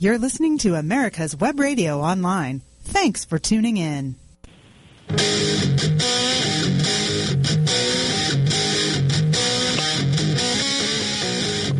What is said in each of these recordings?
You're listening to America's Web Radio Online. Thanks for tuning in.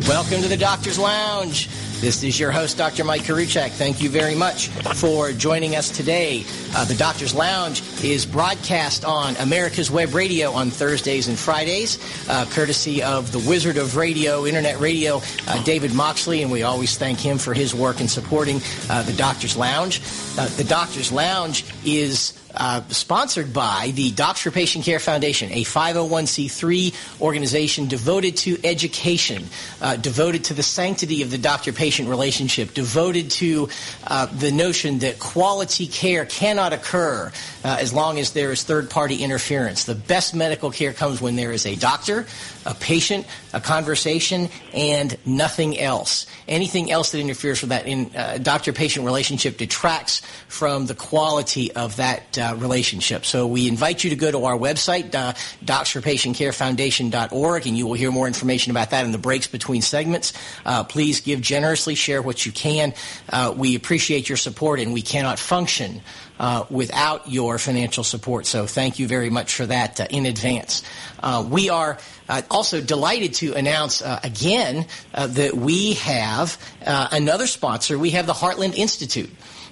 Welcome to the Doctor's Lounge. This is your host, Dr. Mike Koriwchak. Thank you very much for joining us today. Uh, the Doctor's Lounge is broadcast on America's Web Radio on Thursdays and Fridays, uh, courtesy of the Wizard of Radio, Internet Radio, uh, David Moxley, and we always thank him for his work in supporting uh, the Doctor's Lounge. Uh, the Doctor's Lounge is uh, sponsored by the Docs for Patient Care Foundation, a 501c3 organization devoted to education, uh, devoted to the sanctity of the doctor-patient relationship, devoted to uh, the notion that quality care cannot occur uh, as long as there is third-party interference. The best medical care comes when there is a doctor, a patient, a conversation, and nothing else. Anything else that interferes with that uh, doctor-patient relationship detracts from the quality of that uh, relationship. So we invite you to go to our website, uh, docsforpatientcarefoundation.org, and you will hear more information about that in the breaks between segments. Uh, please give generously, share what you can. Uh, we appreciate your support, and we cannot function uh, without your financial support. So thank you very much for that uh, in advance. Uh, we are uh, also delighted to announce uh, again that we have another sponsor. We have the Heartland Institute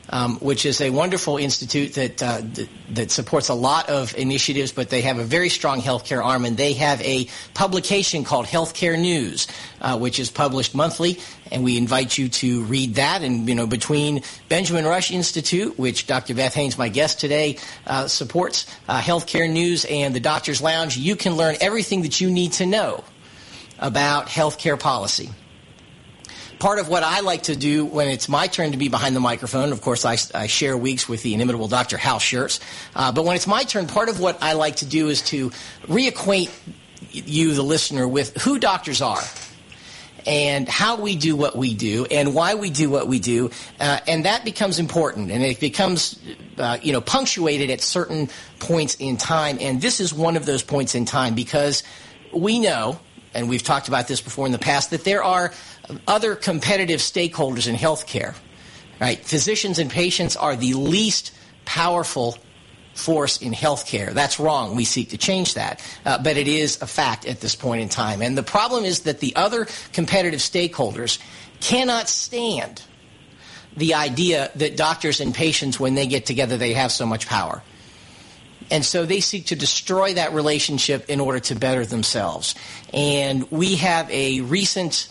um, which is a wonderful institute that, uh, that, supports a lot of initiatives, but they have a very strong healthcare arm, and they have a publication called Healthcare News, uh, which is published monthly. And we invite you to read that. And you know, between Benjamin Rush Institute, which Dr. Beth Haynes, my guest today, uh, supports, uh, Healthcare News, and the Doctor's Lounge, you can learn everything that you need to know about healthcare policy part of what I like to do when it's my turn to be behind the microphone, of course, I, I share weeks with the inimitable Dr. Hal Scherz. Uh, but when it's my turn, part of what I like to do is to reacquaint you, the listener, with who doctors are and how we do what we do and why we do what we do. Uh, and that becomes important and it becomes, uh, you know, punctuated at certain points in time. And this is one of those points in time because we know, and we've talked about this before in the past, that there are other competitive stakeholders in healthcare. Right? Physicians and patients are the least powerful force in healthcare. That's wrong. We seek to change that. Uh, but it is a fact at this point in time. And the problem is that the other competitive stakeholders cannot stand the idea that doctors and patients, when they get together, they have so much power. And so they seek to destroy that relationship in order to better themselves. And we have a recent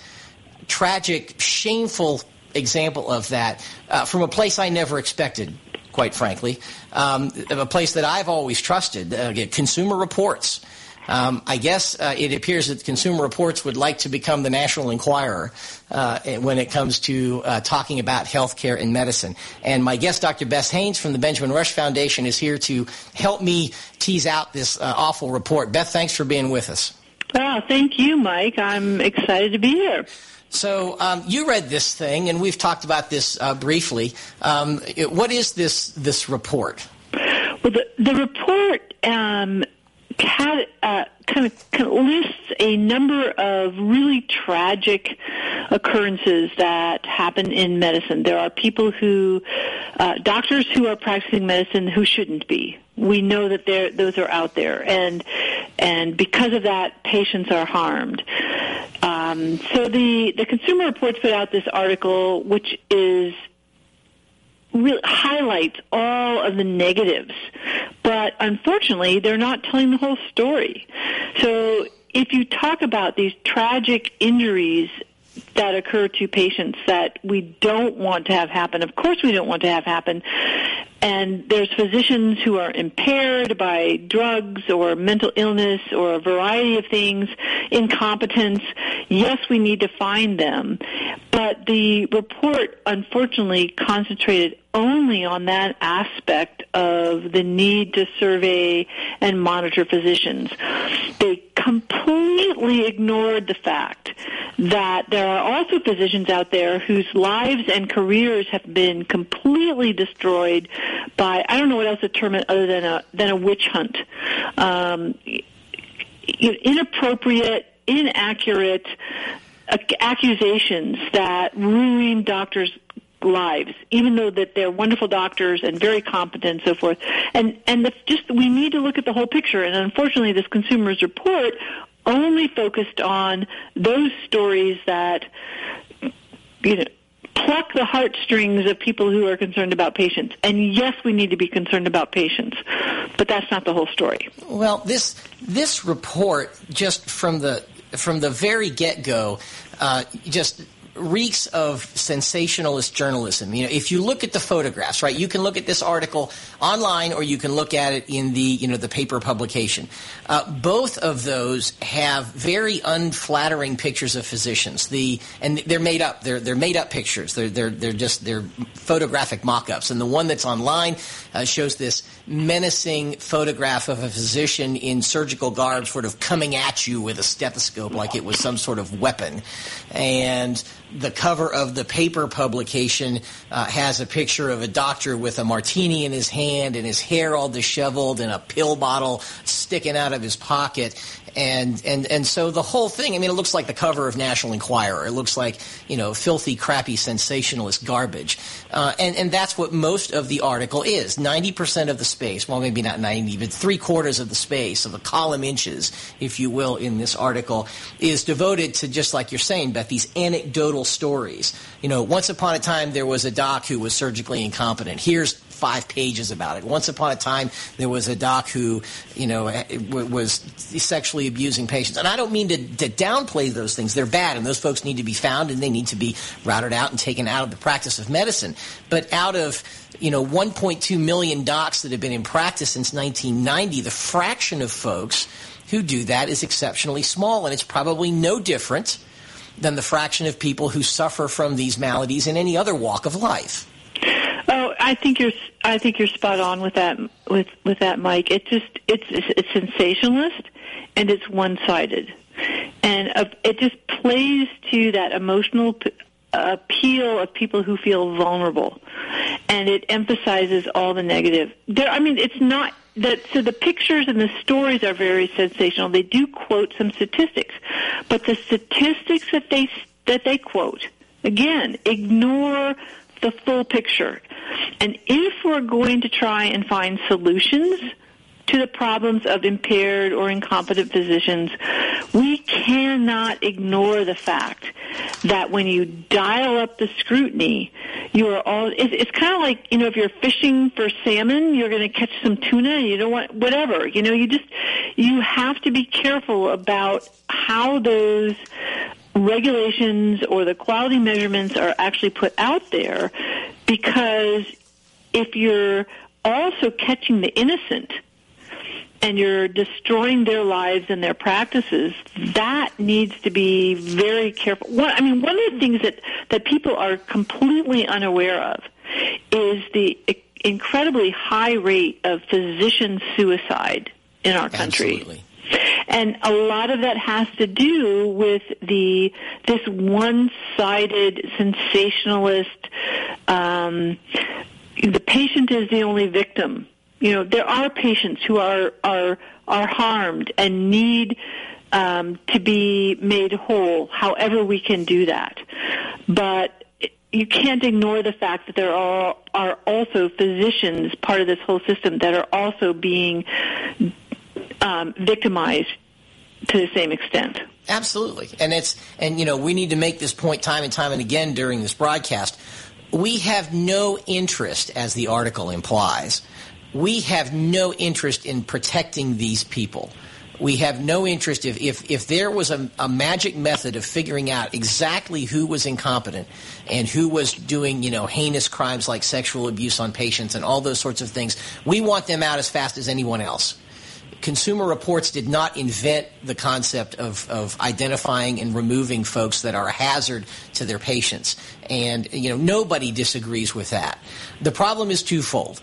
tragic, shameful example of that uh, from a place I never expected, quite frankly, um, a place that I've always trusted, uh, Consumer Reports. Um, I guess uh, it appears that Consumer Reports would like to become the National Enquirer uh, when it comes to uh, talking about healthcare and medicine. And my guest, Dr. Beth Haynes from the Benjamin Rush Foundation, is here to help me tease out this uh, awful report. Beth, thanks for being with us. Oh, thank you, Mike. I'm excited to be here. So um, you read this thing, and we've talked about this uh, briefly. Um, it, what is this this report? Well, the the report um, uh, kind, of, kind of lists a number of really tragic occurrences that happen in medicine. There are people who, uh, doctors who are practicing medicine who shouldn't be. We know that those are out there, and and because of that, patients are harmed. Um, so the the Consumer Reports put out this article, which is really highlights all of the negatives, but unfortunately, they're not telling the whole story. So if you talk about these tragic injuries that occur to patients that we don't want to have happen. Of course, we don't want to have happen. And there's physicians who are impaired by drugs or mental illness or a variety of things, incompetence. Yes, we need to find them. But the report unfortunately concentrated only on that aspect of the need to survey and monitor physicians. They completely ignored the fact that there are also physicians out there whose lives and careers have been completely destroyed by I don't know what else to term it other than a than a witch hunt. Um, inappropriate, inaccurate accusations that ruin doctors' lives, even though that they're wonderful doctors and very competent and so forth. And and the, just we need to look at the whole picture. And unfortunately, this consumers report only focused on those stories that you know pluck the heartstrings of people who are concerned about patients. And yes, we need to be concerned about patients, but that's not the whole story. Well, this this report just from the from the very get go, uh, just reeks of sensationalist journalism. You know, if you look at the photographs, right, you can look at this article online or you can look at it in the, you know, the paper publication. Uh, both of those have very unflattering pictures of physicians. The, and they're made up. They're, they're made up pictures. They're, they're, they're just, they're photographic mock-ups. And the one that's online uh, shows this menacing photograph of a physician in surgical garb sort of coming at you with a stethoscope like it was some sort of weapon. And the cover of the paper publication uh, has a picture of a doctor with a martini in his hand and his hair all disheveled and a pill bottle sticking out of his pocket and and and so the whole thing. I mean, it looks like the cover of National Enquirer. It looks like you know filthy, crappy, sensationalist garbage, uh, and and that's what most of the article is. Ninety percent of the space, well, maybe not ninety, but three quarters of the space of the column inches, if you will, in this article is devoted to just like you're saying, Beth, these anecdotal stories. You know, once upon a time there was a doc who was surgically incompetent. Here's five pages about it. Once upon a time, there was a doc who, you know, eh, was sexually abusing patients. And I don't mean to, to downplay those things. They're bad, and those folks need to be found, and they need to be routed out and taken out of the practice of medicine. But out of you know 1.2 million docs that have been in practice since 1990, the fraction of folks who do that is exceptionally small, and it's probably no different than the fraction of people who suffer from these maladies in any other walk of life. Oh, I think you're. I think you're spot on with that. With with that, Mike. It just it's it's sensationalist and it's one sided, and uh, it just plays to that emotional p- appeal of people who feel vulnerable, and it emphasizes all the negative. There, I mean, it's not that so the pictures and the stories are very sensational. They do quote some statistics, but the statistics that they that they quote again ignore the full picture. And if we're going to try and find solutions to the problems of impaired or incompetent physicians, we cannot ignore the fact that when you dial up the scrutiny, you are all, it's, it's kind of like, you know, if you're fishing for salmon, you're going to catch some tuna, you don't want, whatever, you know, you just, you have to be careful about how those regulations or the quality measurements are actually put out there because if you're also catching the innocent and you're destroying their lives and their practices, that needs to be very careful. One, I mean, one of the things that, that people are completely unaware of is the incredibly high rate of physician suicide in our country. Absolutely. And a lot of that has to do with the this one-sided sensationalist. Um, the patient is the only victim. You know, there are patients who are are are harmed and need um, to be made whole. However, we can do that, but you can't ignore the fact that there are are also physicians part of this whole system that are also being um, victimized to the same extent. Absolutely, and it's and you know we need to make this point time and time and again during this broadcast. We have no interest, as the article implies, we have no interest in protecting these people. We have no interest if, if, if there was a, a, magic method of figuring out exactly who was incompetent and who was doing, you know, heinous crimes like sexual abuse on patients and all those sorts of things. We want them out as fast as anyone else. Consumer Reports did not invent the concept of, of identifying and removing folks that are a hazard to their patients. And, you know, nobody disagrees with that. The problem is twofold.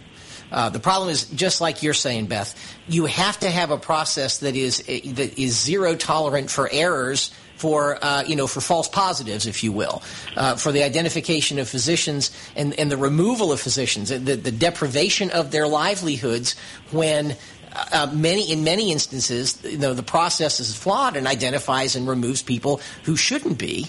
Uh, the problem is just like you're saying, Beth. You have to have a process that is that is zero tolerant for errors for uh, you know for false positives, if you will, uh, for the identification of physicians and, and the removal of physicians, the, the deprivation of their livelihoods when uh, many in many instances, you know, the process is flawed and identifies and removes people who shouldn't be.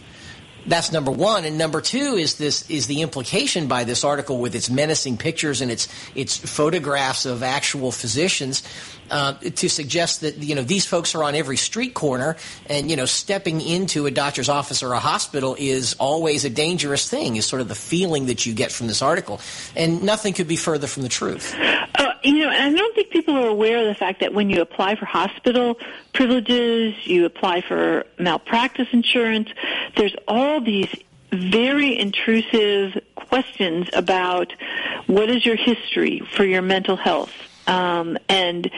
that's number one, and number two is this is the implication by this article with its menacing pictures and its its photographs of actual physicians uh, to suggest that you know these folks are on every street corner, and you know stepping into a doctor's office or a hospital is always a dangerous thing. Is sort of the feeling that you get from this article, and nothing could be further from the truth. Uh, you know, I don't think people are aware of the fact that when you apply for hospital privileges, you apply for malpractice insurance. There's all these very intrusive questions about what is your history for your mental health um, and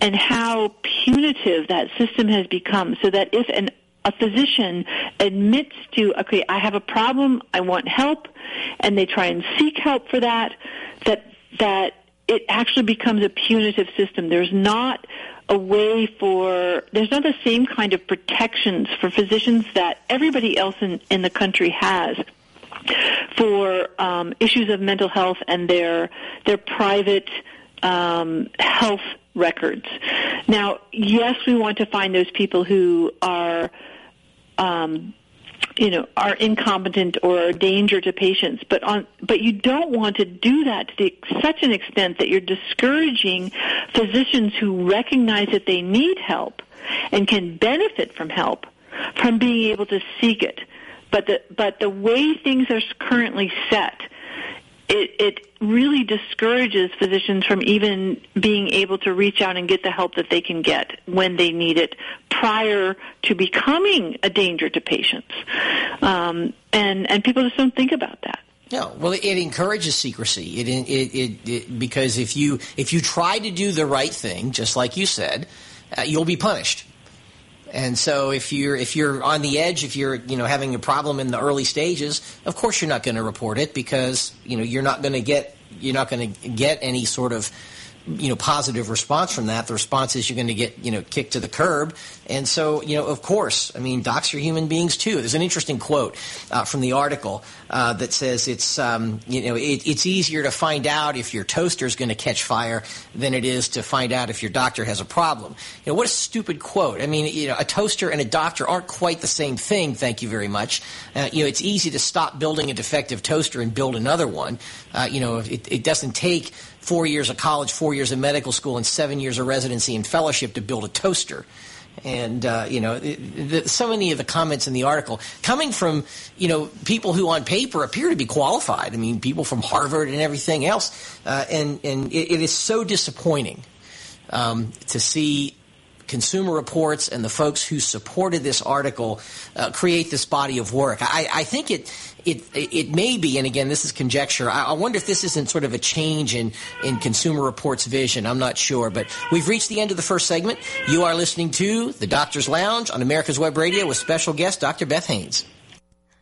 and how punitive that system has become. So that if an a physician admits to, okay, I have a problem, I want help, and they try and seek help for that, that that it actually becomes a punitive system. There's not a way for there's not the same kind of protections for physicians that everybody else in, in the country has for um, issues of mental health and their their private um, health records. Now, yes, we want to find those people who are um, you know are incompetent or a danger to patients but on but you don't want to do that to the, such an extent that you're discouraging physicians who recognize that they need help and can benefit from help from being able to seek it but the but the way things are currently set it, it really discourages physicians from even being able to reach out and get the help that they can get when they need it prior to becoming a danger to patients. Um, and, and people just don't think about that. No, well, it encourages secrecy. It, it, it, it, because if you if you try to do the right thing, just like you said, uh, you'll be punished. And so if you're if you're on the edge, if you're you know having a problem in the early stages, of course you're not going to report it because you know you're not going to get you're not going to get any sort of you know positive response from that. The response is you're going to get you know kicked to the curb. And so you know of course, I mean docs are human beings too. There's an interesting quote uh, from the article uh, that says it's um, you know it, it's easier to find out if your toaster is going to catch fire than it is to find out if your doctor has a problem. You know what a stupid quote. I mean you know a toaster and a doctor aren't quite the same thing. Thank you very much. Uh, you know it's easy to stop building a defective toaster and build another one. Uh, you know it, it doesn't take four years of college, four years of medical school, and seven years of residency and fellowship to build a toaster. And uh, you know, the, so many of the comments in the article coming from you know people who on paper appear to be qualified. I mean, people from Harvard and everything else. Uh, and and it, it is so disappointing um, to see Consumer Reports and the folks who supported this article uh, create this body of work. I, I, think it, it it may be, and again, this is conjecture. I, I, wonder if this isn't sort of a change in in Consumer Reports' vision. I'm not sure, but we've reached the end of the first segment. You are listening to the Doctor's Lounge on America's Web Radio with special guest Dr. Beth Haynes.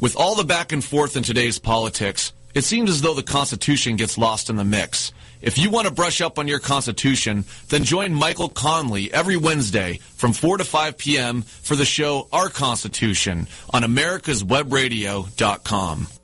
With all the back and forth in today's politics, it seems as though the Constitution gets lost in the mix. If you want to brush up on your Constitution, then join Michael Conley every Wednesday from 4 to 5 p.m. for the show Our Constitution on americaswebradio.com.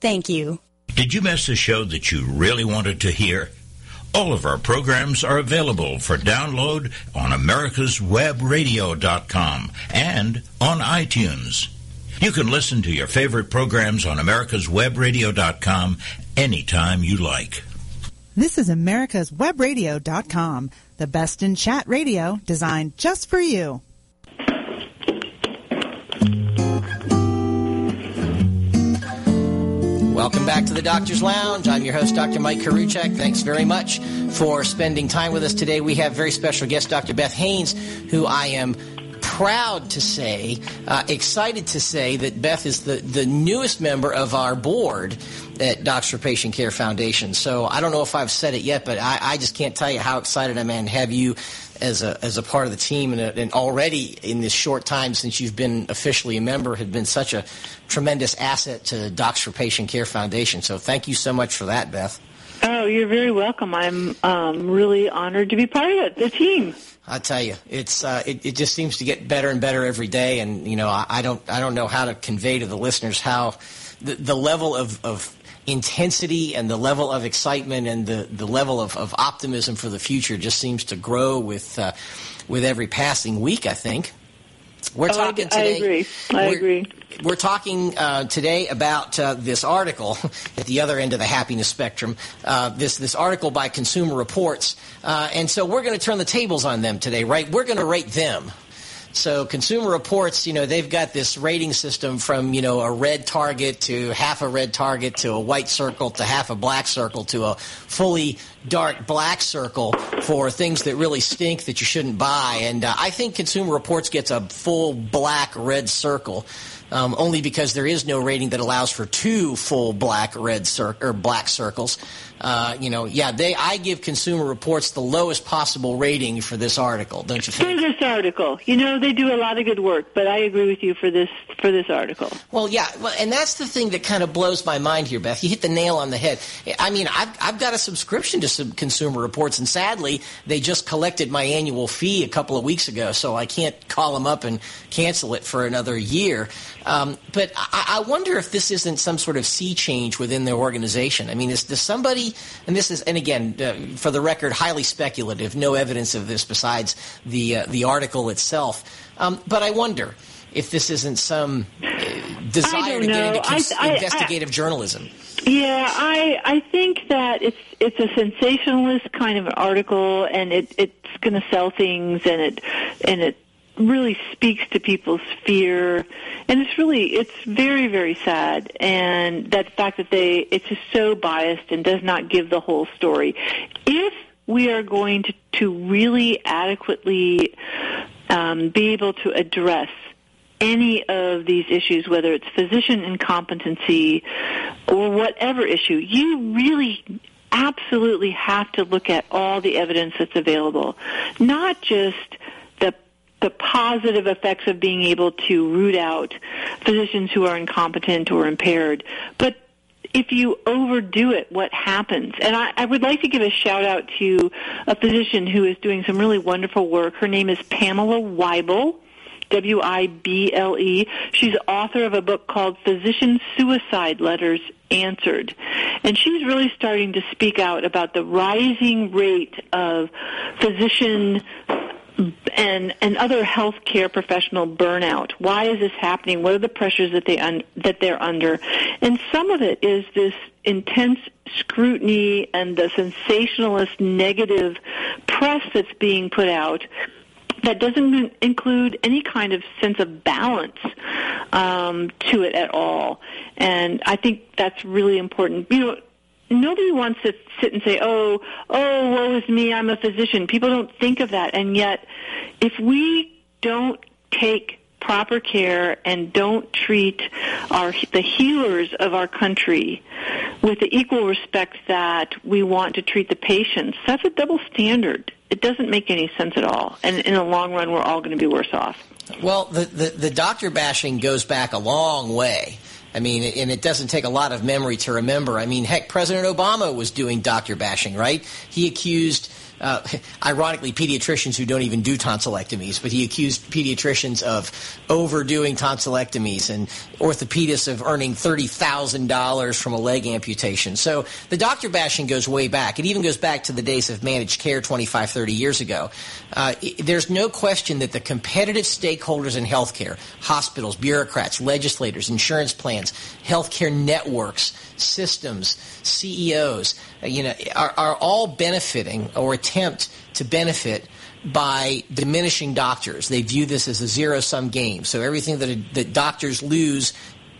Thank you. Did you miss a show that you really wanted to hear? All of our programs are available for download on americaswebradio.com and on iTunes. You can listen to your favorite programs on americaswebradio.com anytime you like. This is americaswebradio.com, the best in chat radio designed just for you. Welcome back to the Doctor's Lounge. I'm your host, Dr. Mike Koriwchak. Thanks very much for spending time with us today. We have very special guest, Dr. Beth Haynes, who I am proud to say, uh, excited to say that Beth is the, the newest member of our board at Docs for Patient Care Foundation. So I don't know if I've said it yet, but I, I just can't tell you how excited I am to have you as a, as a part of the team. And, and already in this short time since you've been officially a member, have been such a tremendous asset to Docs for Patient Care Foundation. So thank you so much for that, Beth. Oh, you're very welcome. I'm um, really honored to be part of it, the team. I tell you, it's uh, it, it, just seems to get better and better every day, and you know, I, I, don't I don't know how to convey to the listeners how the, the level of, of intensity and the level of excitement and the, the level of, of optimism for the future just seems to grow with uh, with every passing week. I think. We're oh, talking I, today. I agree. I we're, agree. We're talking uh, today about uh, this article at the other end of the happiness spectrum. Uh, this this article by Consumer Reports, uh, and so we're going to turn the tables on them today, right? We're going to rate them. So Consumer Reports, you know, they've got this rating system from, you know, a red target to half a red target to a white circle to half a black circle to a fully dark black circle for things that really stink that you shouldn't buy. And uh, I think Consumer Reports gets a full black red circle. Um, only because there is no rating that allows for two full black red cir- or black circles. Uh, you know, yeah, they. I give Consumer Reports the lowest possible rating for this article, don't you think? For this article, you know, they do a lot of good work, but I agree with you for this for this article. Well, yeah, well, and that's the thing that kind of blows my mind here, Beth. You hit the nail on the head. I mean, I've I've got a subscription to some Consumer Reports, and sadly, they just collected my annual fee a couple of weeks ago, so I can't call them up and cancel it for another year. Um, but I, I, wonder if this isn't some sort of sea change within their organization. I mean, is, does somebody, and this is, and again, uh, for the record, highly speculative, no evidence of this besides the uh, the article itself. Um, but I wonder if this isn't some uh, desire to get into cons- I, I, investigative journalism. Yeah, I I think that it's it's a sensationalist kind of an article, and it it's going to sell things, and it and it really speaks to people's fear. And it's really it's very very sad. And that fact that they it's just so biased and does not give the whole story. If we are going to to really adequately um, be able to address any of these issues, whether it's physician incompetency or whatever issue, you really absolutely have to look at all the evidence that's available, not just the positive effects of being able to root out physicians who are incompetent or impaired. But if you overdo it, what happens? And I, I would like to give a shout out to a physician who is doing some really wonderful work. Her name is Pamela Wible. W-I-B-L-E. She's author of a book called Physician Suicide Letters Answered. And she's really starting to speak out about the rising rate of physician and and other healthcare professional burnout. Why is this happening? What are the pressures that they un, that they're under? And some of it is this intense scrutiny and the sensationalist negative press that's being put out that doesn't include any kind of sense of balance um, to it at all. And I think that's really important. You know, nobody wants to sit and say, "Oh, oh, woe is me, I'm a physician." People don't think of that, and yet, if we don't take proper care and don't treat our the healers of our country with the equal respect that we want to treat the patients, that's a double standard. It doesn't make any sense at all, and in the long run, we're all going to be worse off. Well, the, the, the doctor bashing goes back a long way. I mean, and it doesn't take a lot of memory to remember. I mean, heck, President Obama was doing doctor bashing, right? He accused uh, ironically, pediatricians who don't even do tonsillectomies, but he accused pediatricians of overdoing tonsillectomies and orthopedists of earning $30,000 from a leg amputation. So the doctor bashing goes way back. It even goes back to the days of managed care 25, 30 years ago. Uh, there's no question that the competitive stakeholders in healthcare, hospitals, bureaucrats, legislators, insurance plans, healthcare networks, systems, CEOs, uh, you know, are, are all benefiting or attempt to benefit by diminishing doctors. They view this as a zero sum game. So everything that, that doctors lose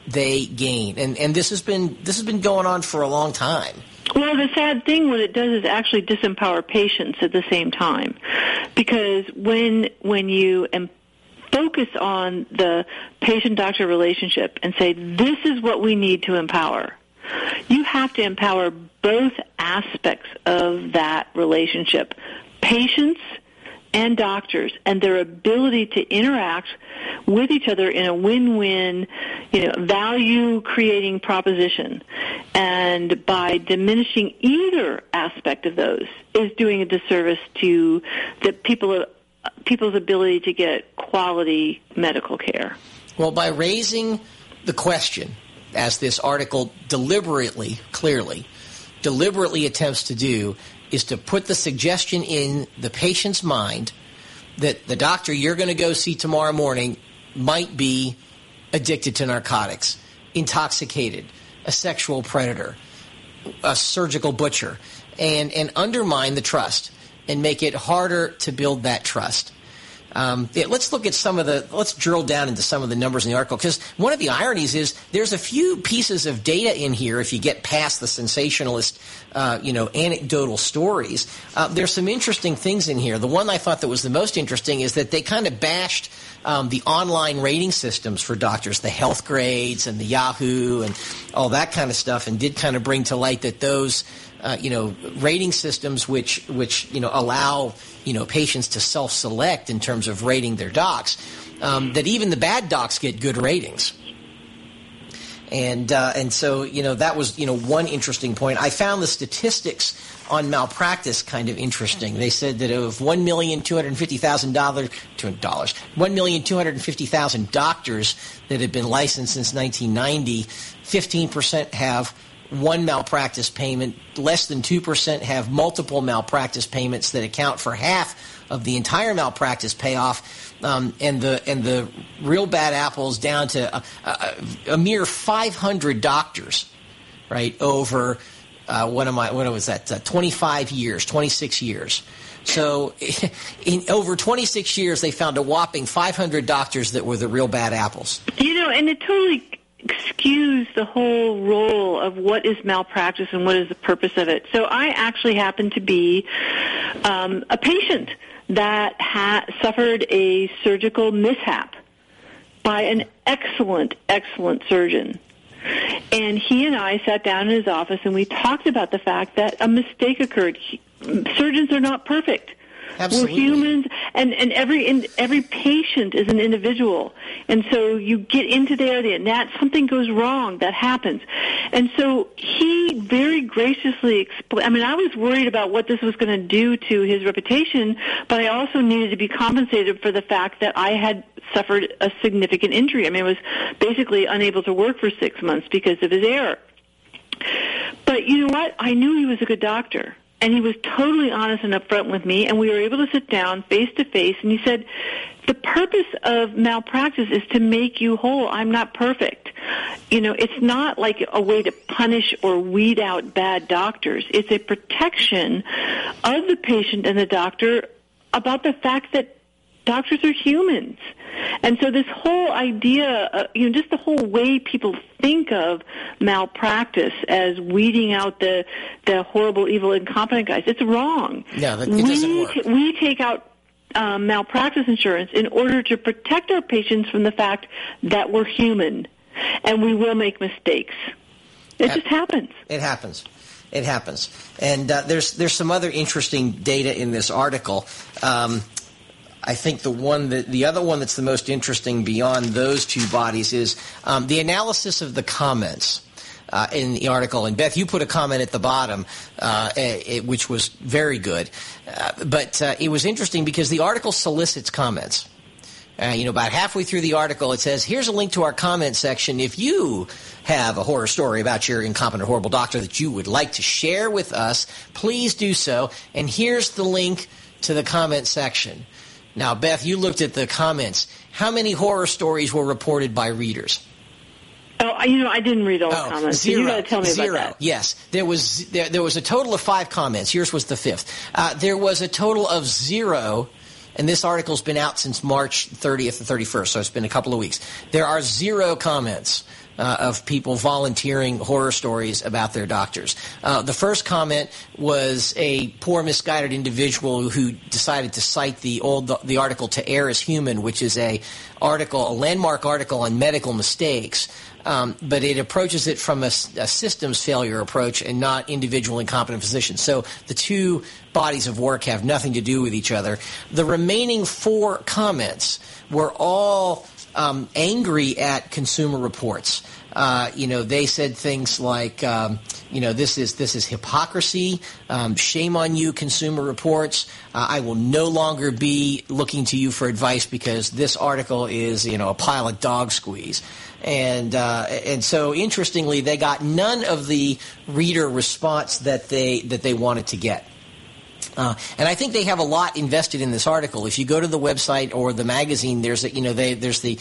they gain. And and this has been this has been going on for a long time. Well, the sad thing, what it does is actually disempower patients at the same time, because when when you em- focus on the patient-doctor relationship and say this is what we need to empower, you have to empower both aspects of that relationship, patients and doctors and their ability to interact with each other in a win-win, you know, value creating proposition. And by diminishing either aspect of those is doing a disservice to the people people's ability to get quality medical care. Well, by raising the question as this article deliberately, clearly, deliberately attempts to do is to put the suggestion in the patient's mind that the doctor you're going to go see tomorrow morning might be addicted to narcotics, intoxicated, a sexual predator, a surgical butcher, and, and undermine the trust and make it harder to build that trust. Um, yeah, let's look at some of the. Let's drill down into some of the numbers in the article because one of the ironies is there's a few pieces of data in here. If you get past the sensationalist, uh, you know, anecdotal stories, uh, there's some interesting things in here. The one I thought that was the most interesting is that they kind of bashed um, the online rating systems for doctors, the Healthgrades and the Yahoo and all that kind of stuff, and did kind of bring to light that those uh, you know, rating systems which which you know allow you know patients to self-select in terms of rating their docs. Um, that even the bad docs get good ratings. And uh, and so you know that was you know one interesting point. I found the statistics on malpractice kind of interesting. They said that of one million two hundred fifty thousand dollars, dollars, one million two hundred fifty thousand doctors that have been licensed since 1990, 15 percent have one malpractice payment. Less than 2% have multiple malpractice payments that account for half of the entire malpractice payoff. Um, and the and the real bad apples down to a, a, a mere 500 doctors, right? Over uh, what am I? What was that? Uh, 25 years, 26 years. So, in over 26 years, they found a whopping 500 doctors that were the real bad apples. You know, and it totally excuse the whole role of what is malpractice and what is the purpose of it. So I actually happen to be um, a patient that ha- suffered a surgical mishap by an excellent, excellent surgeon. And he and I sat down in his office and we talked about the fact that a mistake occurred. He, surgeons are not perfect. Absolutely. We're humans, and and every in, every patient is an individual, and so you get into there, and that something goes wrong, that happens, and so he very graciously explained. I mean, I was worried about what this was going to do to his reputation, but I also needed to be compensated for the fact that I had suffered a significant injury. I mean, I was basically unable to work for six months because of his error. But you know what? I knew he was a good doctor and he was totally honest and upfront with me and we were able to sit down face to face and he said the purpose of malpractice is to make you whole. I'm not perfect. You know it's not like a way to punish or weed out bad doctors. It's a protection of the patient and the doctor about the fact that doctors are humans. And so this whole idea, uh, you know, just the whole way people think of malpractice as weeding out the the horrible, evil, incompetent guys, it's wrong. Yeah, that, it doesn't we work. T- we take out um, malpractice insurance in order to protect our patients from the fact that we're human and we will make mistakes. It just happens. It happens. It happens. And uh, there's there's some other interesting data in this article. Um, I think the one that the other one that's the most interesting beyond those two bodies is um, the analysis of the comments. Uh, in the article, and Beth, you put a comment at the bottom, uh, eh, eh, which was very good. Uh, but uh, it was interesting because the article solicits comments. Uh, you know, about halfway through the article, it says, here's a link to our comment section. If you have a horror story about your incompetent, horrible doctor that you would like to share with us, please do so. And here's the link to the comment section. Now, Beth, you looked at the comments. How many horror stories were reported by readers? Oh, you know, I didn't read all the Oh, comments. so zero. you got to tell me Zero. about that. Yes, there was there, there was a total of five comments. Yours was the fifth. Uh, there was a total of zero, and this article's been out since March 30th or 31st, so it's been a couple of weeks. There are zero comments uh, of people volunteering horror stories about their doctors. Uh, the first comment was a poor, misguided individual who decided to cite the old the, article "To Err is Human," which is a article, a landmark article on medical mistakes. Um, but it approaches it from a, a, systems failure approach and not individual incompetent physicians. So the two bodies of work have nothing to do with each other. The remaining four comments were all um, angry at Consumer Reports. Uh, you know, they said things like, um, you know, this is this is hypocrisy. Um, shame on you, Consumer Reports. Uh, I will no longer be looking to you for advice because this article is, you know, a pile of dog squeeze. And uh, and so interestingly, they got none of the reader response that they that they wanted to get. Uh, and I think they have a lot invested in this article. If you go to the website or the magazine, there's a, you know they, there's the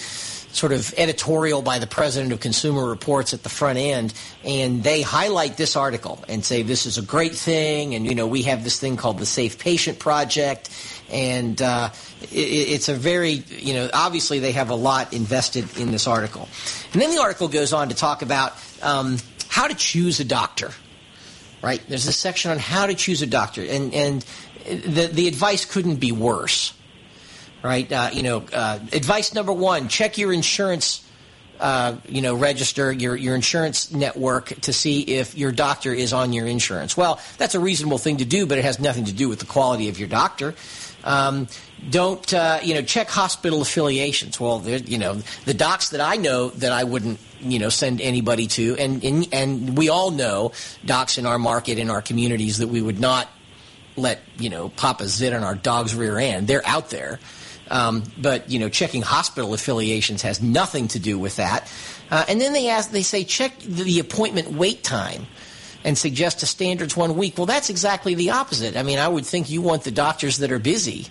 sort of editorial by the president of Consumer Reports at the front end, and they highlight this article and say this is a great thing, and you know we have this thing called the Safe Patient Project, and uh, it, it's a very you know obviously they have a lot invested in this article, and then the article goes on to talk about um, how to choose a doctor. Right? There's a section on how to choose a doctor, and and the the advice couldn't be worse right? Uh, you know, uh, advice number one: check your insurance. Uh, you know, register your, your insurance network to see if your doctor is on your insurance. Well, that's a reasonable thing to do, but it has nothing to do with the quality of your doctor. Um, don't uh, you know check hospital affiliations? Well, you know the docs that I know that I wouldn't you know send anybody to, and, and and we all know docs in our market in our communities that we would not let you know Papa zit on our dog's rear end. They're out there. Um, but you know, checking hospital affiliations has nothing to do with that. Uh, and then they ask, they say, check the appointment wait time and suggest a standards one week. Well, that's exactly the opposite. I mean, I would think you want the doctors that are busy,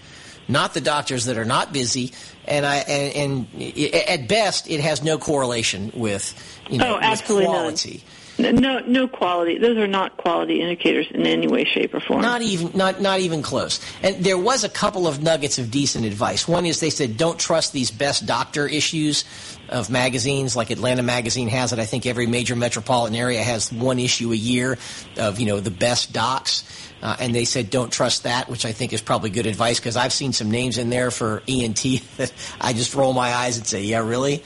not the doctors that are not busy. And I and, and at best, it has no correlation with you know oh, absolutely quality. None. No, no quality. Those are not quality indicators in any way, shape, or form. Not even, not, not even close. And there was a couple of nuggets of decent advice. One is they said don't trust these best doctor issues of magazines, like Atlanta Magazine has it. I think every major metropolitan area has one issue a year of you know the best docs. Uh, and they said don't trust that, which I think is probably good advice because I've seen some names in there for ENT that I just roll my eyes and say, yeah, really.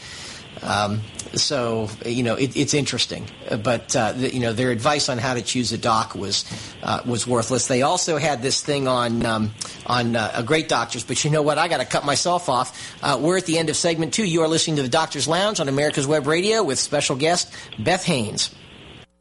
Um, so you know it, it's interesting, but uh, the, you know their advice on how to choose a doc was uh, was worthless. They also had this thing on um, on uh, great doctors, but you know what? I got to cut myself off. Uh, we're at the end of segment two. You are listening to the Doctor's Lounge on America's Web Radio with special guest Beth Haynes.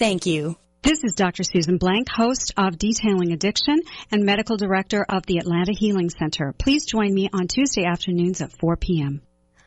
Thank you. This is Dr. Susan Blank, host of Detailing Addiction and medical director of the Atlanta Healing Center. Please join me on Tuesday afternoons at 4 p.m.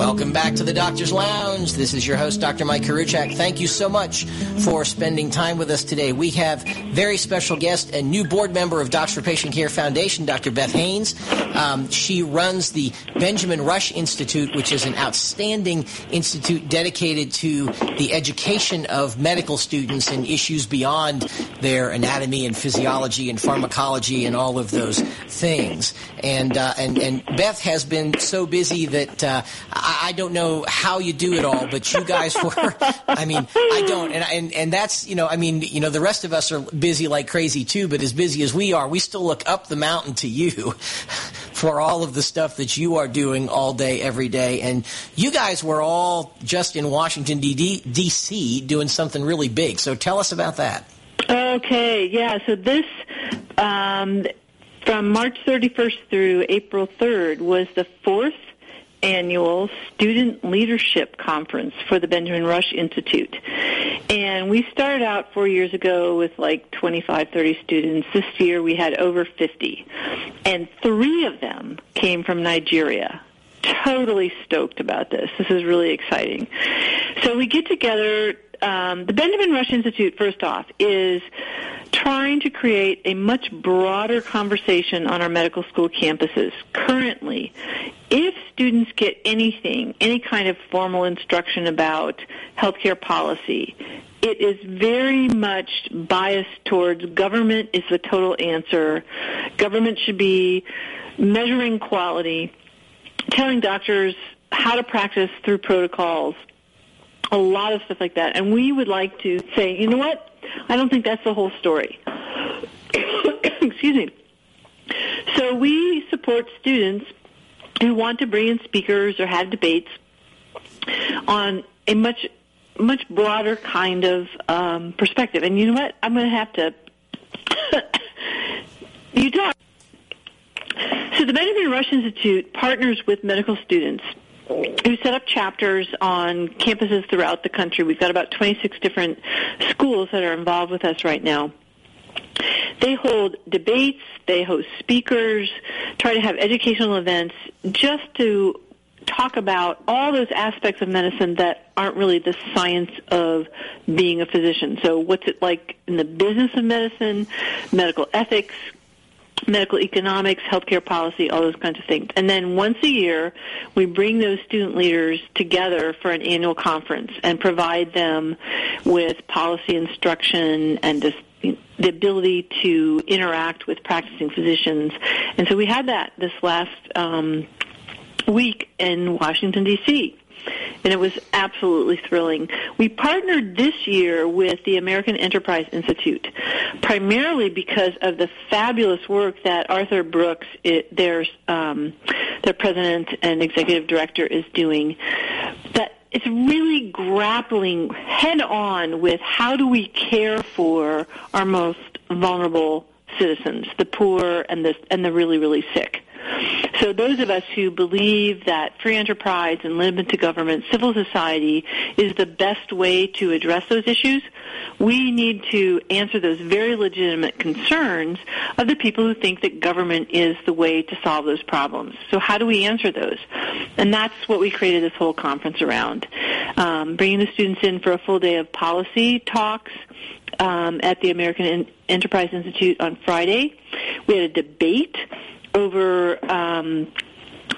Welcome back to the Doctor's Lounge. This is your host, Dr. Mike Koriwchak. Thank you so much for spending time with us today. We have very special guest and new board member of Docs for Patient Care Foundation, Dr. Beth Haynes. Um, she runs the Benjamin Rush Institute, which is an outstanding institute dedicated to the education of medical students in issues beyond their anatomy and physiology and pharmacology and all of those things. And uh, and and Beth has been so busy that uh, I don't know how you do it all all, but you guys were. I mean, I don't, and and and that's you know, I mean, you know, the rest of us are busy like crazy too. But as busy as we are, we still look up the mountain to you for all of the stuff that you are doing all day, every day. And you guys were all just in Washington D.C. doing something really big. So tell us about that. Okay, yeah. So this. Um, from March 31st through April 3rd was the fourth annual Student Leadership Conference for the Benjamin Rush Institute. And we started out four years ago with like 25, 30 students. This year we had over 50. And three of them came from Nigeria. Totally stoked about this. This is really exciting. So we get together. Um, the Benjamin Rush Institute, first off, is trying to create a much broader conversation on our medical school campuses. Currently, if students get anything, any kind of formal instruction about healthcare policy, it is very much biased towards government is the total answer. Government should be measuring quality, telling doctors how to practice through protocols, a lot of stuff like that. And we would like to say, you know what? I don't think that's the whole story. Excuse me. So we support students who want to bring in speakers or have debates on a much much broader kind of um, perspective. And you know what? I'm going to have to. you talk. So the Benjamin Rush Institute partners with medical students who set up chapters on campuses throughout the country. We've got about 26 different schools that are involved with us right now. They hold debates, they host speakers, try to have educational events just to talk about all those aspects of medicine that aren't really the science of being a physician. So what's it like in the business of medicine, medical ethics, medical economics, healthcare policy, all those kinds of things. And then once a year, we bring those student leaders together for an annual conference and provide them with policy instruction and just the ability to interact with practicing physicians. And so we had that this last um, week in Washington, D.C and it was absolutely thrilling. We partnered this year with the American Enterprise Institute, primarily because of the fabulous work that Arthur Brooks, it, their um, their president and executive director, is doing. That it's really grappling head on with how do we care for our most vulnerable citizens, the poor and the and the really really sick. So those of us who believe that free enterprise and limited government, civil society is the best way to address those issues, we need to answer those very legitimate concerns of the people who think that government is the way to solve those problems. So how do we answer those? And that's what we created this whole conference around. Um, bringing the students in for a full day of policy talks, um, at the American Enterprise Institute on Friday. We had a debate over um,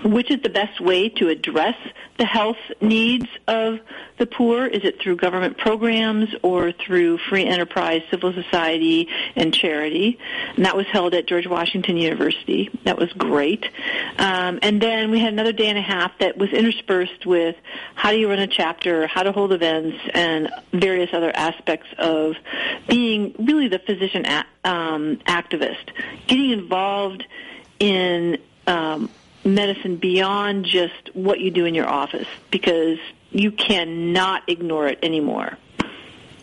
which is the best way to address the health needs of the poor? Is it through government programs or through free enterprise, civil society, and charity? And that was held at George Washington University. That was great. Um, and then we had another day and a half that was interspersed with how do you run a chapter, how to hold events, and various other aspects of being really the physician a- um, activist, getting involved in um, medicine beyond just what you do in your office because you cannot ignore it anymore.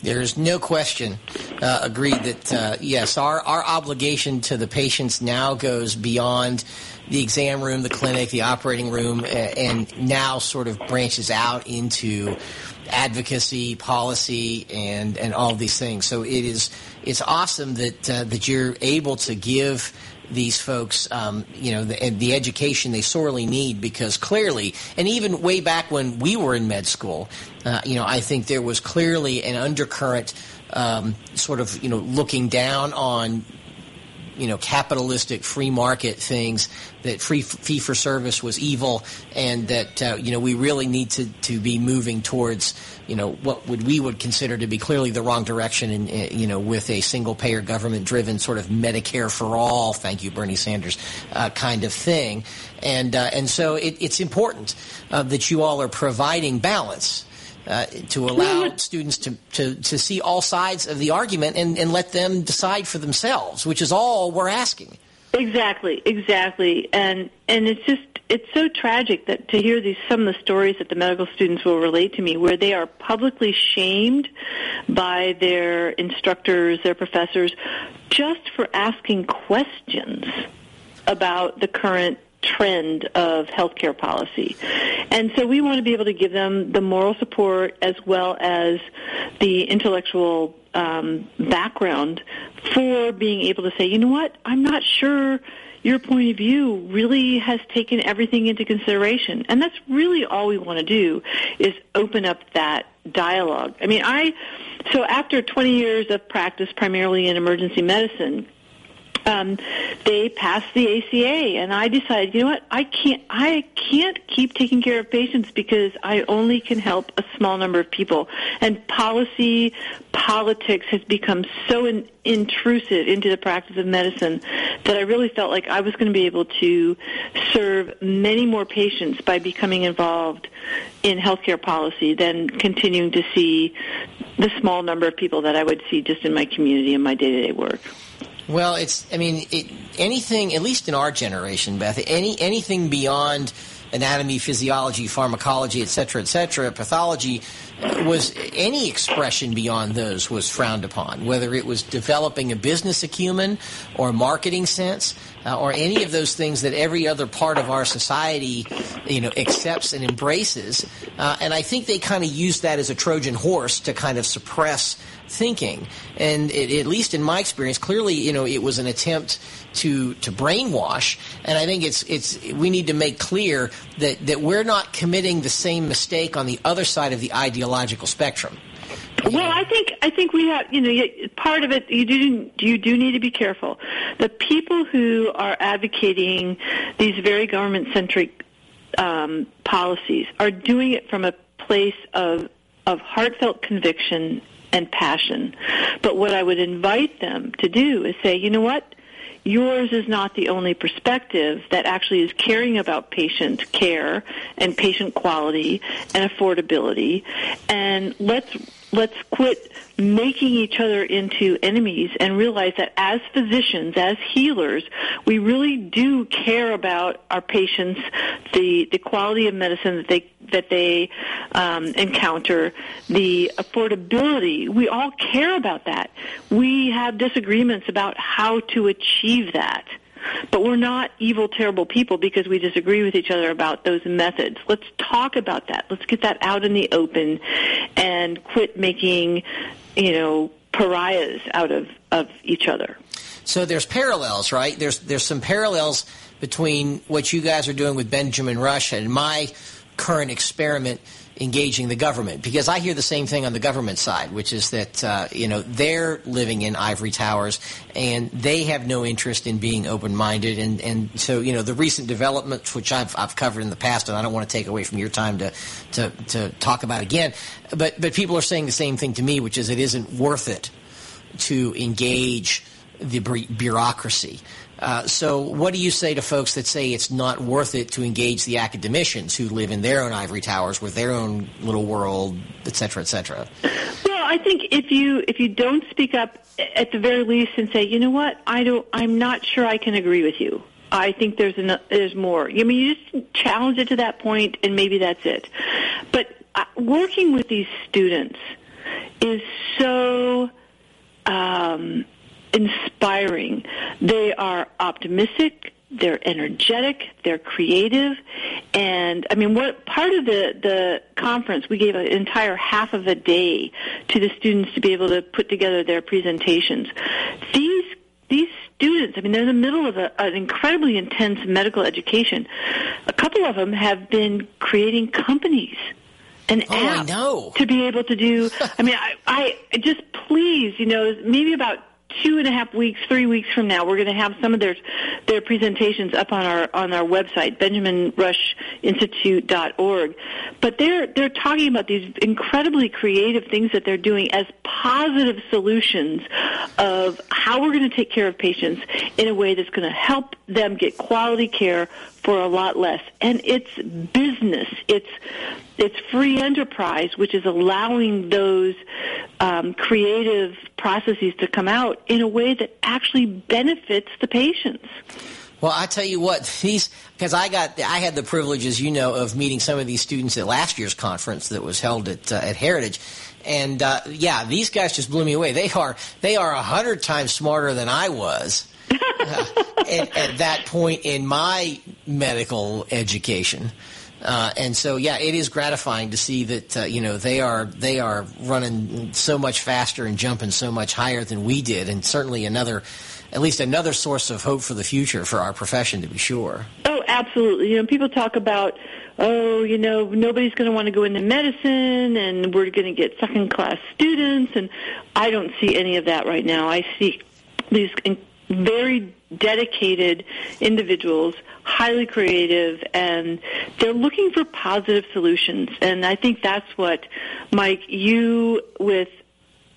There's no question. Uh, agreed that uh, yes, our our obligation to the patients now goes beyond the exam room, the clinic, the operating room, and now sort of branches out into advocacy, policy, and and all these things. So it is it's awesome that uh, that you're able to give these folks, um, you know, the, the, education they sorely need because clearly, and even way back when we were in med school, uh, you know, I think there was clearly an undercurrent, um, sort of, you know, looking down on you know capitalistic free market things that free fee for service was evil and that uh, you know we really need to to be moving towards you know what would we would consider to be clearly the wrong direction and you know with a single payer government driven sort of Medicare for all thank you Bernie Sanders uh, kind of thing. And uh, and so it, it's important uh, that you all are providing balance uh, to allow students to, to, to see all sides of the argument and, and let them decide for themselves, which is all we're asking. Exactly, exactly, and and it's just it's so tragic that to hear these some of the stories that the medical students will relate to me, where they are publicly shamed by their instructors, their professors, just for asking questions about the current trend of healthcare policy. And so we want to be able to give them the moral support as well as the intellectual um, background for being able to say, you know what, I'm not sure your point of view really has taken everything into consideration. And that's really all we want to do is open up that dialogue. I mean, I, so after 20 years of practice primarily in emergency medicine, um, they passed the ACA, and I decided, you know what, I can't, I can't keep taking care of patients because I only can help a small number of people. And policy, politics has become so in, intrusive into the practice of medicine that I really felt like I was going to be able to serve many more patients by becoming involved in healthcare policy than continuing to see the small number of people that I would see just in my community and my day-to-day work. Well, it's. I mean, it, anything. At least in our generation, Beth. Any anything beyond anatomy, physiology, pharmacology, et cetera, et cetera, pathology was any expression beyond those was frowned upon, whether it was developing a business acumen or marketing sense uh, or any of those things that every other part of our society, you know, accepts and embraces. Uh, and I think they kind of use that as a Trojan horse to kind of suppress thinking. And it, at least in my experience, clearly, you know, it was an attempt to to brainwash. And I think it's it's we need to make clear that that we're not committing the same mistake on the other side of the ideological spectrum. Well, I think I think we have you know part of it you do you do need to be careful. The people who are advocating these very government centric um, policies are doing it from a place of of heartfelt conviction and passion. But what I would invite them to do is say, you know what? Yours is not the only perspective that actually is caring about patient care and patient quality and affordability. And let's let's quit making each other into enemies and realize that as physicians, as healers, we really do care about our patients, the the quality of medicine that they that they um, encounter, the affordability. We all care about that. We have disagreements about how to achieve that. But we're not evil, terrible people because we disagree with each other about those methods. Let's talk about that. Let's get that out in the open and quit making, you know, pariahs out of, of each other. So there's parallels, right? There's there's some parallels between what you guys are doing with Benjamin Rush and my current experiment engaging the government because I hear the same thing on the government side, which is that uh, you know they're living in ivory towers and they have no interest in being open-minded, and and so you know the recent developments which I've I've covered in the past, and I don't want to take away from your time to to to talk about again, but but people are saying the same thing to me, which is it isn't worth it to engage the bureaucracy. Uh, so, what do you say to folks that say it's not worth it to engage the academicians who live in their own ivory towers with their own little world, et cetera, et cetera? Well, I think if you if you don't speak up at the very least and say, you know what, I don't, I'm not sure I can agree with you. I think there's an, there's more. I mean, you just challenge it to that point, and maybe that's it. But uh, working with these students is so. Um, inspiring. They are optimistic. They're energetic. They're creative. And I mean, what part of the, the conference, we gave an entire half of a day to the students to be able to put together their presentations. These, these students, I mean, they're in the middle of a, an incredibly intense medical education. A couple of them have been creating companies an oh, app to be able to do. I mean, I, I just please, you know, maybe about two and a half weeks, three weeks from now, we're going to have some of their their presentations up on our on our website, BenjaminRushInstitute.org. But they're they're talking about these incredibly creative things that they're doing as positive solutions of how we're going to take care of patients in a way that's going to help them get quality care for a lot less. And it's business. It's it's free enterprise, which is allowing those um, creative processes to come out in a way that actually benefits the patients. Well, I tell you what, these because I got I had the privilege, as you know, of meeting some of these students at last year's conference that was held at uh, at Heritage, and uh, yeah, these guys just blew me away. They are they are a hundred times smarter than I was. at, at, that point in my medical education. Uh, and so, yeah, it is gratifying to see that uh, you know they are they are running so much faster and jumping so much higher than we did, and certainly another, at least another source of hope for the future for our profession, to be sure. Oh, absolutely. You know, people talk about oh, you know, nobody's going to want to go into medicine and we're going to get second class students. And I don't see any of that right now. I see these very dedicated individuals, highly creative, and they're looking for positive solutions. And I think that's what, Mike, you with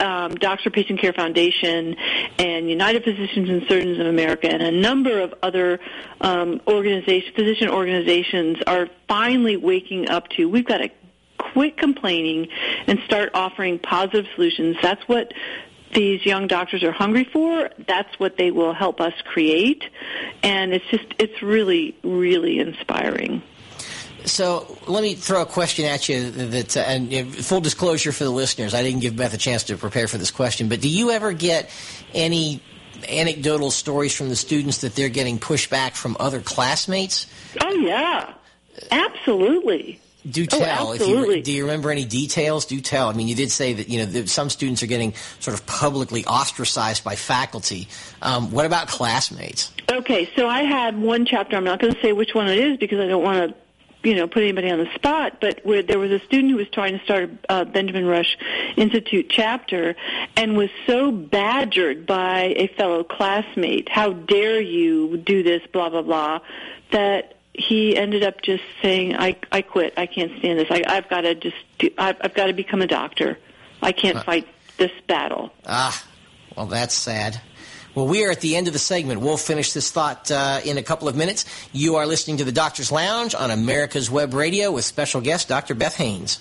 um, Doctor Patient Care Foundation and United Physicians and Surgeons of America and a number of other um, organization, physician organizations are finally waking up to. We've got to quit complaining and start offering positive solutions. That's what these young doctors are hungry for. That's what they will help us create. And it's just, it's really, really inspiring. So let me throw a question at you that, uh, and full disclosure for the listeners, I didn't give Beth a chance to prepare for this question, but do you ever get any anecdotal stories from the students that they're getting pushback from other classmates? Oh yeah, absolutely. Do oh, tell. Oh, absolutely. You, do you remember any details? Do tell. I mean, you did say that you know some students are getting sort of publicly ostracized by faculty. Um, what about classmates? Okay, so I had one chapter. I'm not going to say which one it is because I don't want to you know, put anybody on the spot, but where there was a student who was trying to start a uh, Benjamin Rush Institute chapter and was so badgered by a fellow classmate, how dare you do this, blah, blah, blah, that he ended up just saying, "I I quit. I can't stand this. I, I've got to just do, I've, I've got to become a doctor. I can't uh, fight this battle." Ah, well, that's sad. Well, we are at the end of the segment. We'll finish this thought uh, in a couple of minutes. You are listening to the Doctor's Lounge on America's Web Radio with special guest Dr. Beth Haynes.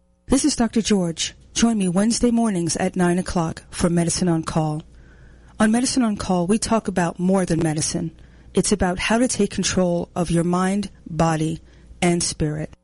This is Dr. George. Join me Wednesday mornings at 9 o'clock for Medicine on Call. On Medicine on Call, we talk about more than medicine. It's about how to take control of your mind, body, and spirit.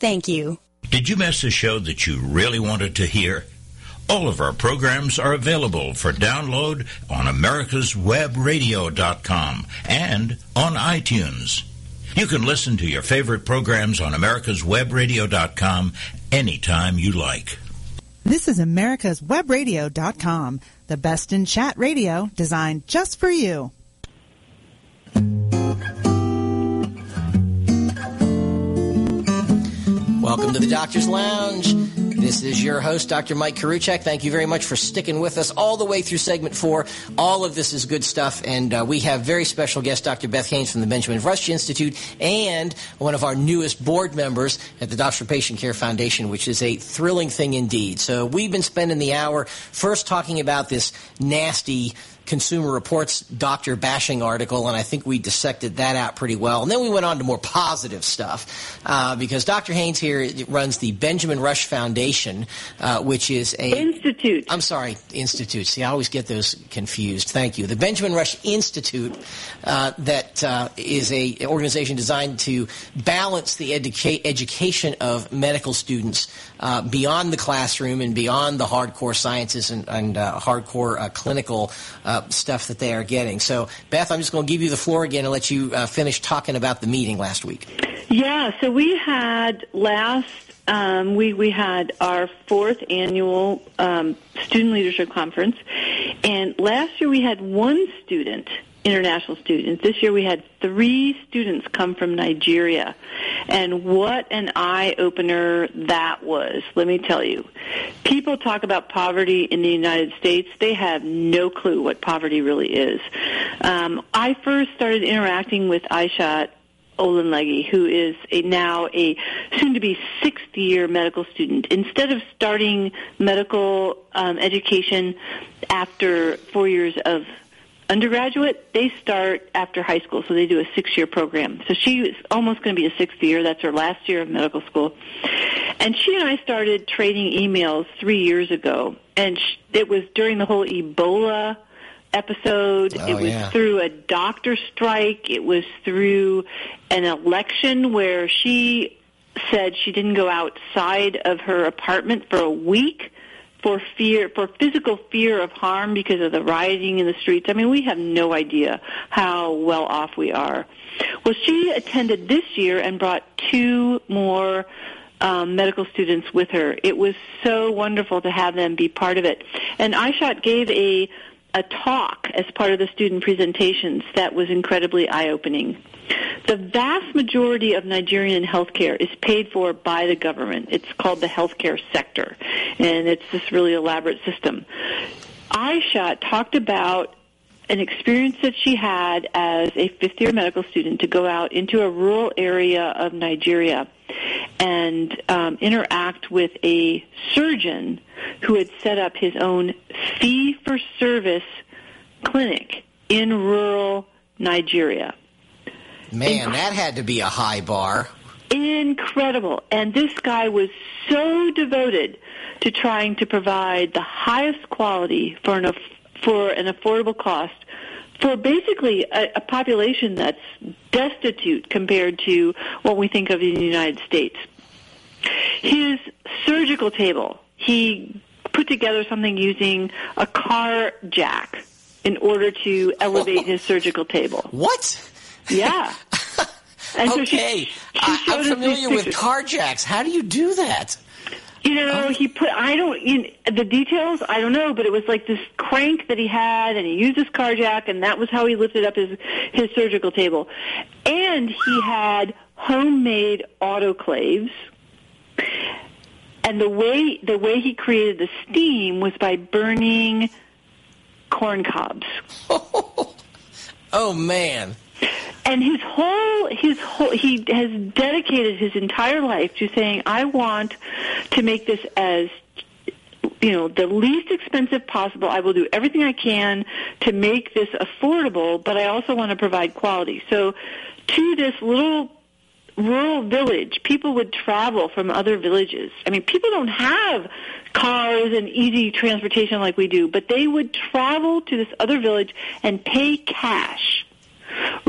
Thank you. Did you miss a show that you really wanted to hear? All of our programs are available for download on americaswebradio.com and on iTunes. You can listen to your favorite programs on americaswebradio.com anytime you like. This is americaswebradio.com, the best in chat radio designed just for you. Welcome to the Doctor's Lounge. This is your host, Dr. Mike Koriwchak. Thank you very much for sticking with us all the way through segment four. All of this is good stuff, and uh, we have very special guest, Dr. Beth Haynes from the Benjamin Rush Institute, and one of our newest board members at the Doctor Patient Care Foundation, which is a thrilling thing indeed. So we've been spending the hour first talking about this nasty Consumer Reports doctor bashing article, and I think we dissected that out pretty well. And then we went on to more positive stuff uh, because Dr. Haynes here runs the Benjamin Rush Foundation, uh, which is a institute. I'm sorry, institute. See, I always get those confused. Thank you. The Benjamin Rush Institute uh, that uh, is a organization designed to balance the educa- education of medical students uh, beyond the classroom and beyond the hardcore sciences and, and uh, hardcore uh, clinical uh, stuff that they are getting. So, Beth, I'm just going to give you the floor again and let you uh, finish talking about the meeting last week. Yeah, so we had last um, we we had our fourth annual um, student leadership conference, and last year we had one student international students. This year we had three students come from Nigeria. And what an eye opener that was, let me tell you. People talk about poverty in the United States. They have no clue what poverty really is. Um, I first started interacting with Aishat Olenlegi, who is a, now a soon-to-be sixth-year medical student. Instead of starting medical um, education after four years of undergraduate, they start after high school, so they do a six-year program. So she is almost going to be a sixth year. That's her last year of medical school. And she and I started trading emails three years ago, and she, it was during the whole Ebola episode. Oh, it was yeah. through a doctor strike. It was through an election where she said she didn't go outside of her apartment for a week for fear, for physical fear of harm because of the rioting in the streets. I mean, we have no idea how well off we are. Well, she attended this year and brought two more um, medical students with her. It was so wonderful to have them be part of it. And Aishat gave a a talk as part of the student presentations that was incredibly eye-opening. The vast majority of Nigerian healthcare is paid for by the government. It's called the healthcare sector, and it's this really elaborate system. Aisha talked about an experience that she had as a fifth year medical student to go out into a rural area of Nigeria and um, interact with a surgeon who had set up his own fee for service clinic in rural Nigeria. Man, that had to be a high bar. Incredible. And this guy was so devoted to trying to provide the highest quality for an, aff- for an affordable cost for basically a, a population that's destitute compared to what we think of in the United States. His surgical table, he put together something using a car jack in order to elevate his surgical table. What? Yeah. And so she- okay, she I'm familiar with car jacks. How do you do that? You know, he put, I don't, you know, the details, I don't know, but it was like this crank that he had and he used his car jack and that was how he lifted up his, his surgical table. And he had homemade autoclaves. And the way, the way he created the steam was by burning corn cobs. Oh man. And his whole his whole he has dedicated his entire life to saying i want to make this as you know the least expensive possible. I will do everything i can to make this affordable but i also want to provide quality. So to this little rural village people would travel from other villages. I mean people don't have cars and easy transportation like we do but they would travel to this other village and pay cash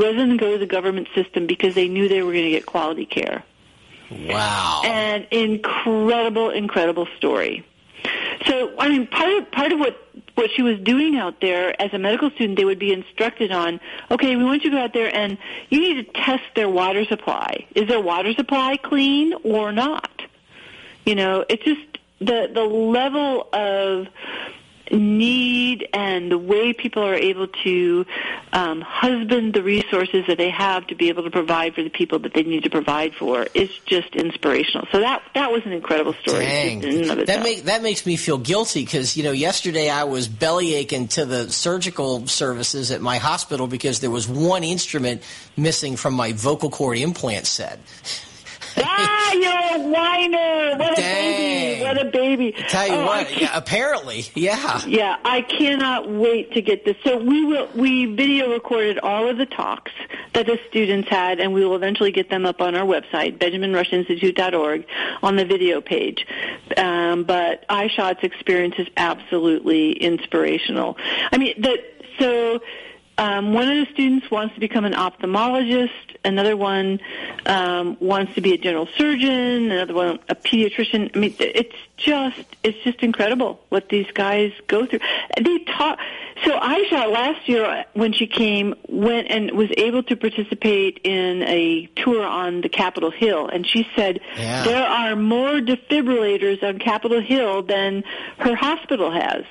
rather than go to the government system because they knew they were going to get quality care. Wow. An incredible, incredible story. So, I mean, part of, part of what, what she was doing out there as a medical student, they would be instructed on, okay, we want you to go out there and you need to test their water supply. Is their water supply clean or not? You know, it's just the, the level of need and the way people are able to um, husband the resources that they have to be able to provide for the people that they need to provide for is just inspirational. So that that was an incredible story. Dang. in That, itself. make, that makes me feel guilty because, you know, yesterday I was belly aching to the surgical services at my hospital because there was one instrument missing from my vocal cord implant set. Ah, you're a whiner. What a Dang. baby. What a baby. Tell you Oh, what, yeah, apparently, yeah. Yeah, I cannot wait to get this. So we will we video recorded all of the talks that the students had, and we will eventually get them up on our website, BenjaminRushInstitute.org, on the video page. Um, but Aishat's experience is absolutely inspirational. I mean, the, so um, one of the students wants to become an ophthalmologist. Another one um, wants to be a general surgeon. Another one a pediatrician. I mean, it's just it's just incredible what these guys go through. They talk. So Aisha last year when she came went and was able to participate in a tour on the Capitol Hill, and she said Yeah. there are more defibrillators on Capitol Hill than her hospital has.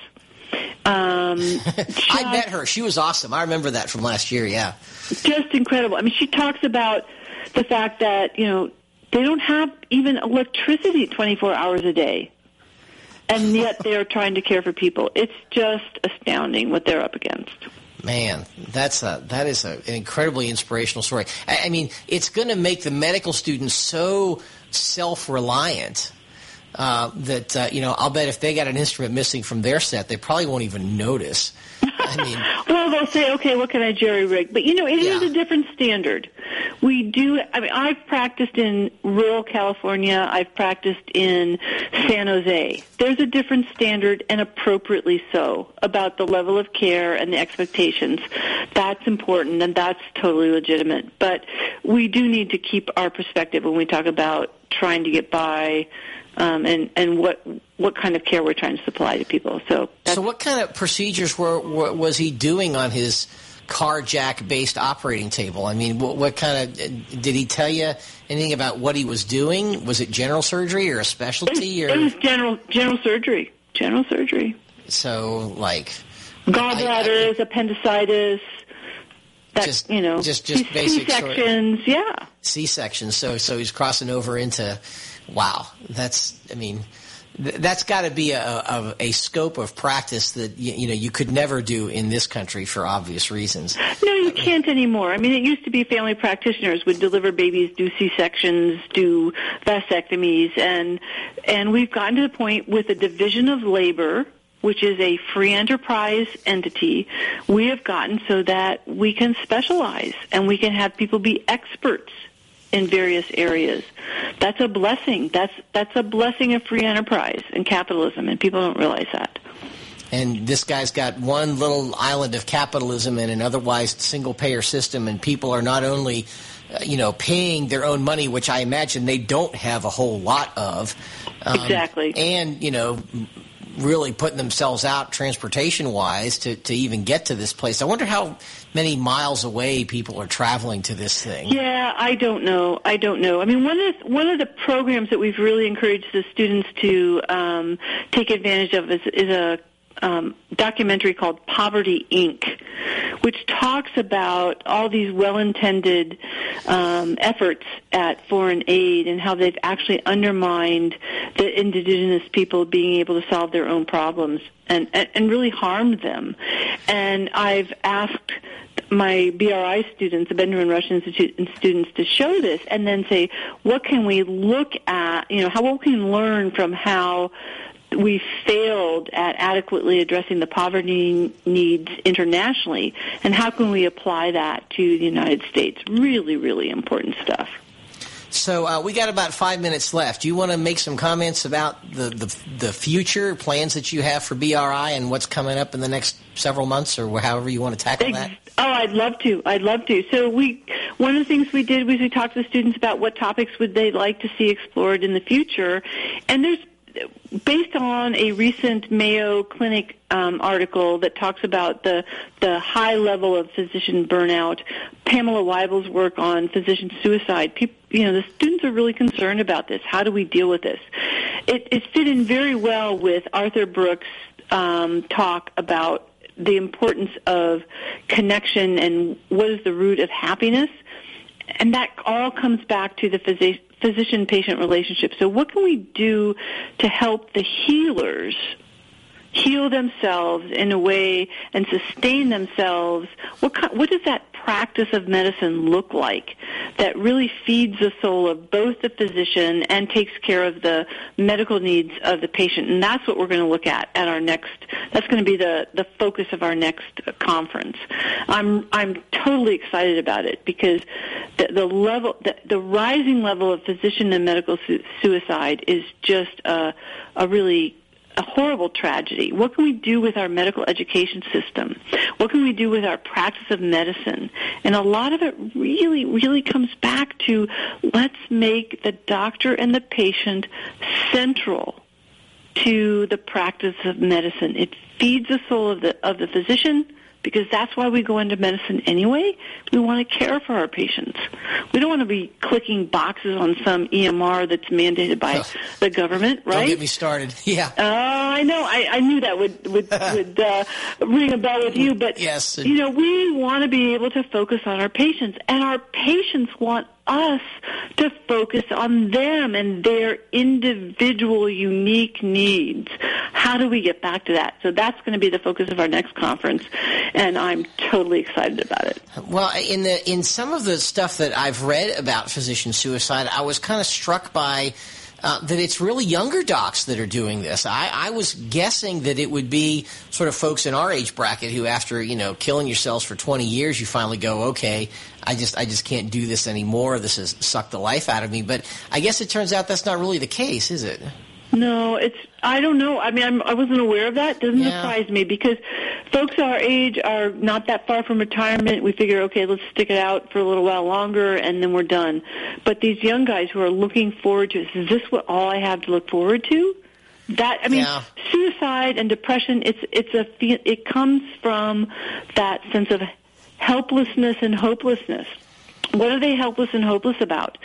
Um, I met her. She was awesome. I remember that from last year, yeah. just incredible. I mean, she talks about the fact that you know they don't have even electricity 24 hours a day, and yet they are trying to care for people. It's just astounding what they're up against. Man, that's a that is a, an incredibly inspirational story. I, I mean, it's going to make the medical students so self-reliant uh, that uh, you know. I'll bet if they got an instrument missing from their set, they probably won't even notice. I mean, Well, they'll say, okay, what can I jerry rig? But you know, it is Yeah. a different standard. We do, I mean, I've practiced in rural California. I've practiced in San Jose. There's a different standard and appropriately so about the level of care and the expectations. That's important and that's totally legitimate. But we do need to keep our perspective when we talk about trying to get by um, and, and what, what kind of care we're trying to supply to people. So so what kind of procedures were, were was he doing on his car jack based operating table? I mean, what, what kind of did he tell you anything about what he was doing? Was it general surgery or a specialty It or was general general surgery. General surgery. so like? Gallbladders, appendicitis. That Just- you know, just- just C- basic sort of- C-sections. Yeah. C-section. So so he's crossing over into wow. That's I mean th- that's got to be a, a, a scope of practice that you, you know you could never do in this country for obvious reasons. No, you can't anymore. I mean, it used to be family practitioners would deliver babies, do C-sections, do vasectomies, and and we've gotten to the point with the division of labor, which is a free enterprise entity. We have gotten so that we can specialize and we can have people be experts in various areas. That's a blessing. That's that's a blessing of free enterprise and capitalism, and people don't realize that. And this guy's got one little island of capitalism in an otherwise single payer system, and people are not only, uh, you know, paying their own money, which I imagine they don't have a whole lot of. um, Exactly. And, you know, really putting themselves out transportation wise to, to even get to this place. I wonder how many miles away people are traveling to this thing. Yeah, I don't know. I don't know. I mean, one of the, one of the programs that we've really encouraged the students to um, take advantage of is, is a um, documentary called Poverty Inc., which talks about all these well-intended um, efforts at foreign aid and how they've actually undermined the indigenous people being able to solve their own problems and, and, and really harmed them. And I've asked my BRI students, the Benjamin Rush Institute students, to show this, and then say, what can we look at? You know, how what can learn from how we failed at adequately addressing the poverty needs internationally, and how can we apply that to the United States? Really, really important stuff. So uh, we got about five minutes left. Do you want to make some comments about the, the the future plans that you have for BRI and what's coming up in the next several months, or however you want to tackle that? Oh, I'd love to. I'd love to. So we, one of the things we did was we talked to the students about what topics would they like to see explored in the future, and there's based on a recent Mayo Clinic um, article that talks about the the high level of physician burnout. Pamela Wible's work on physician suicide. People, you know, the students are really concerned about this. How do we deal with this? It, it fit in very well with Arthur Brooks' um, talk about the importance of connection and what is the root of happiness. And that all comes back to the physi- physician-patient relationship. So what can we do to help the healers heal themselves in a way and sustain themselves? What, ki- what does that practice of medicine look like that really feeds the soul of both the physician and takes care of the medical needs of the patient. And that's what we're going to look at at our next. That's going to be the the focus of our next conference. I'm I'm totally excited about it because the, the level the, the rising level of physician and medical su- suicide is just a a really a horrible tragedy. What can we do with our medical education system? What can we do with our practice of medicine? And a lot of it really, really comes back to let's make the doctor and the patient central to the practice of medicine. It feeds the soul of the of the physician because that's why we go into medicine anyway. We want to care for our patients. We don't want to be clicking boxes on some EMR that's mandated by oh, the government, right? Don't get me started. Yeah. Oh, uh, I know. I, I knew that would would, would uh, ring a bell with you, but yes, you know, we want to be able to focus on our patients, and our patients want us to focus on them and their individual unique needs. How do we get back to that? So that's going to be the focus of our next conference, and I'm totally excited about it. Well, in the in some of the stuff that I've read about physician suicide, I was kind of struck by uh, that it's really younger docs that are doing this. I, I, was guessing that it would be sort of folks in our age bracket who, after you know killing yourselves for 20 years, you finally go, okay, I just I just can't do this anymore. This has sucked the life out of me. But I guess it turns out that's not really the case, is it? No, it's I don't know. I mean, I'm, I wasn't aware of that. Doesn't yeah. surprise me because folks our age are not that far from retirement. We figure, okay, let's stick it out for a little while longer, and then we're done. But these young guys who are looking forward to is this what all I have to look forward to? That I mean, yeah. suicide and depression. It's it's a it comes from that sense of helplessness and hopelessness. What are they helpless and hopeless about?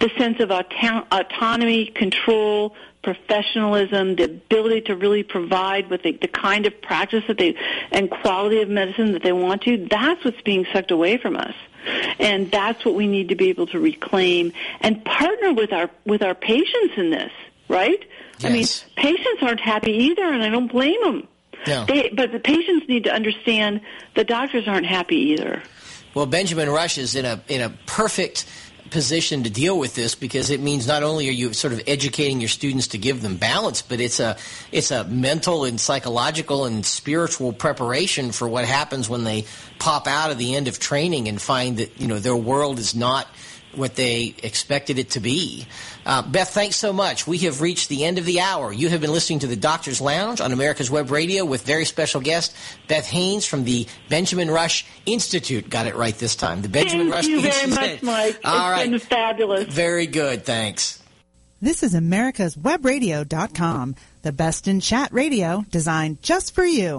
The sense of auto- autonomy, control, professionalism, the ability to really provide with the, the kind of practice that they and quality of medicine that they want to, that's what's being sucked away from us. And that's what we need to be able to reclaim and partner with our with our patients in this, right? Yes. I mean, patients aren't happy either, and I don't blame them. No. They, but the patients need to understand the doctors aren't happy either. Well, Benjamin Rush is in a in a perfect position to deal with this because it means not only are you sort of educating your students to give them balance, but it's a it's a mental and psychological and spiritual preparation for what happens when they pop out of the end of training and find that you know their world is not what they expected it to be. Uh, Beth, thanks so much. We have reached the end of the hour. You have been listening to the Doctor's Lounge on America's Web Radio with very special guest Beth Haynes from the Benjamin Rush Institute. Got it right this time. The Benjamin Thank Rush you Institute. very much, Mike. All it's right. been fabulous. Very good. Thanks. This is America's Webradio.com, the best in chat radio designed just for you.